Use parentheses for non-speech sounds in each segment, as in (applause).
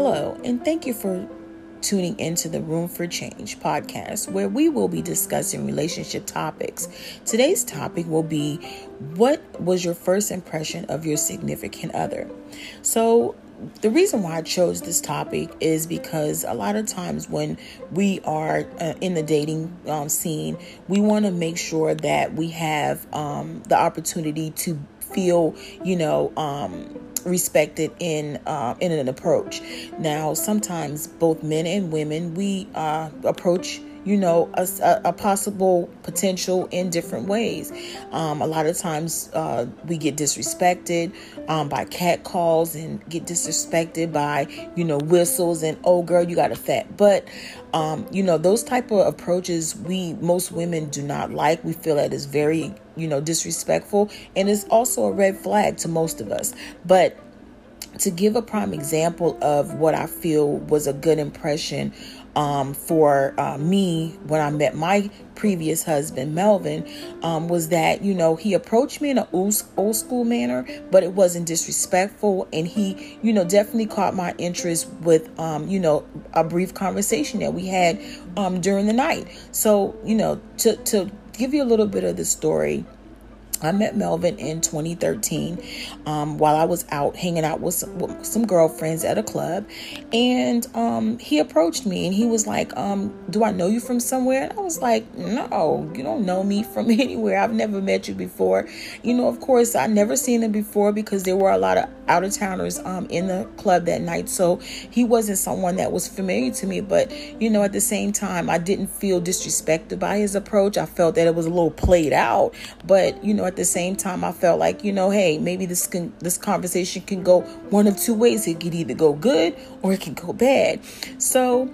Hello, and thank you for tuning into the Room for Change podcast, where we will be discussing relationship topics. Today's topic will be What was your first impression of your significant other? So, the reason why I chose this topic is because a lot of times when we are uh, in the dating um, scene, we want to make sure that we have um, the opportunity to feel, you know, um, respected in uh, in an approach. Now, sometimes both men and women we uh, approach you know a, a, possible potential in different ways. Um, a lot of times uh, we get disrespected um, by cat calls and get disrespected by you know whistles and oh girl you got a fat butt. Um, you know those type of approaches we most women do not like. We feel that is very you know disrespectful and it's also a red flag to most of us. But to give a prime example of what I feel was a good impression um, for uh, me when I met my previous husband, Melvin, um, was that, you know, he approached me in an old, old school manner, but it wasn't disrespectful. And he, you know, definitely caught my interest with, um, you know, a brief conversation that we had um, during the night. So, you know, to, to give you a little bit of the story, I met Melvin in 2013 um, while I was out hanging out with some, with some girlfriends at a club. And um, he approached me and he was like, um, Do I know you from somewhere? And I was like, No, you don't know me from (laughs) anywhere. I've never met you before. You know, of course, I never seen him before because there were a lot of out of towners um, in the club that night. So he wasn't someone that was familiar to me. But, you know, at the same time, I didn't feel disrespected by his approach. I felt that it was a little played out. But, you know, at the same time, I felt like, you know, hey, maybe this can this conversation can go one of two ways. It could either go good or it can go bad. So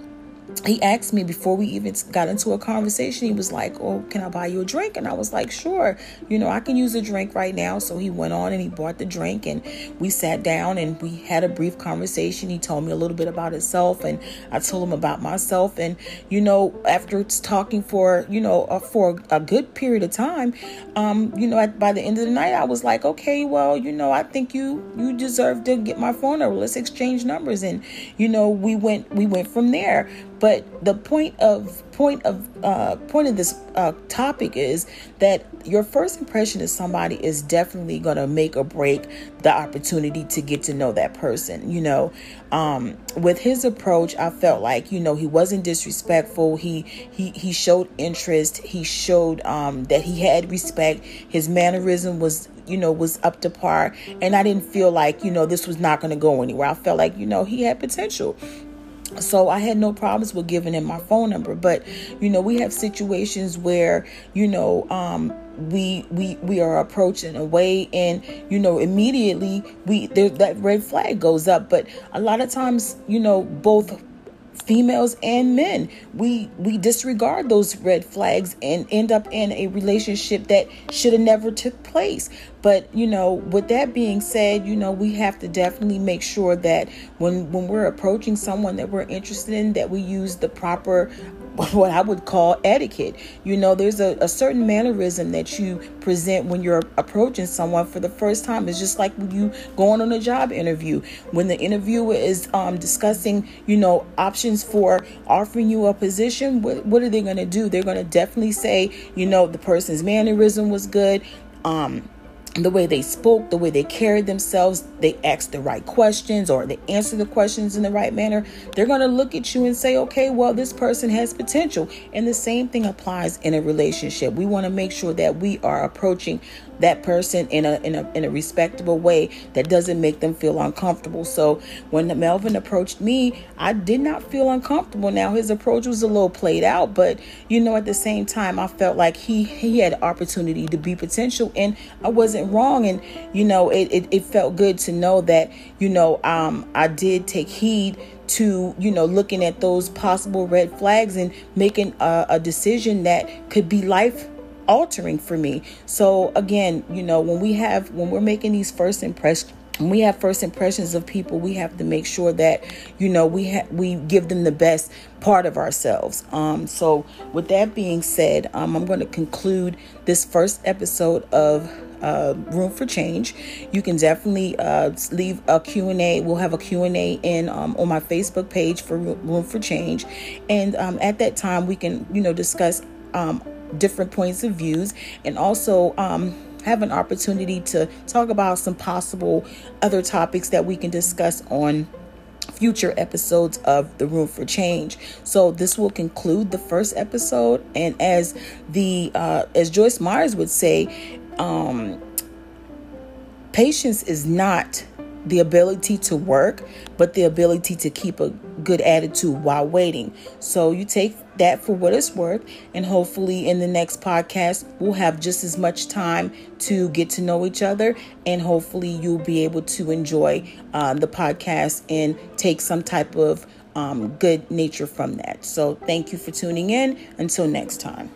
he asked me before we even got into a conversation, he was like, Oh, can I buy you a drink? And I was like, Sure, you know, I can use a drink right now. So he went on and he bought the drink and we sat down and we had a brief conversation. He told me a little bit about himself and I told him about myself. And, you know, after talking for, you know, uh, for a good period of time, um, you know, at, by the end of the night, I was like, Okay, well, you know, I think you you deserve to get my phone number. Let's exchange numbers. And, you know, we went we went from there. But the point of point of uh, point of this uh, topic is that your first impression of somebody is definitely going to make or break the opportunity to get to know that person. You know, um, with his approach, I felt like you know he wasn't disrespectful. He he he showed interest. He showed um, that he had respect. His mannerism was you know was up to par, and I didn't feel like you know this was not going to go anywhere. I felt like you know he had potential so I had no problems with giving him my phone number. But you know, we have situations where you know um, we we we are approaching a way, and you know, immediately we there that red flag goes up. But a lot of times, you know, both females and men. We we disregard those red flags and end up in a relationship that should have never took place. But you know with that being said you know we have to definitely make sure that when when we're approaching someone that we're interested in that we use the proper what I would call etiquette. You know, there's a, a, certain mannerism that you present when you're approaching someone for the first time. It's just like when you going on a job interview. When the interviewer is um, discussing, you know, options for offering you a position, what, what are they going to do? They're going to definitely say, you know, the person's mannerism was good. Um, the way they spoke, the way they carried themselves, they asked the right questions or they answered the questions in the right manner, they're going to look at you and say, okay, well, this person has potential. And the same thing applies in a relationship. We want to make sure that we are approaching that person in a in a in a respectable way that doesn't make them feel uncomfortable. So when Melvin approached me, I did not feel uncomfortable. Now his approach was a little played out, but you know at the same time I felt like he he had opportunity to be potential and I wasn't wrong and you know it it, it felt good to know that you know um I did take heed to you know looking at those possible red flags and making a, a decision that could be life altering for me. So again, you know, when we have when we're making these first impressions when we have first impressions of people we have to make sure that you know we ha- we give them the best part of ourselves. Um so with that being said um, i'm going to conclude this first episode of uh, room for change. You can definitely uh, leave a q&a we'll have a q&a in um, on my facebook page for room for change. And um, at that time we can you know discuss um, different points of views and also um, have an opportunity to talk about some possible other topics that we can discuss on future episodes of the room for change. So this will conclude the first episode. And as the uh, as Joyce Meyers would say um, patience is not the ability to work, but the ability to keep a good attitude while waiting. So you take that for what it's worth, and hopefully, in the next podcast, we'll have just as much time to get to know each other, and hopefully, you'll be able to enjoy uh, the podcast and take some type of um, good nature from that. So, thank you for tuning in. Until next time.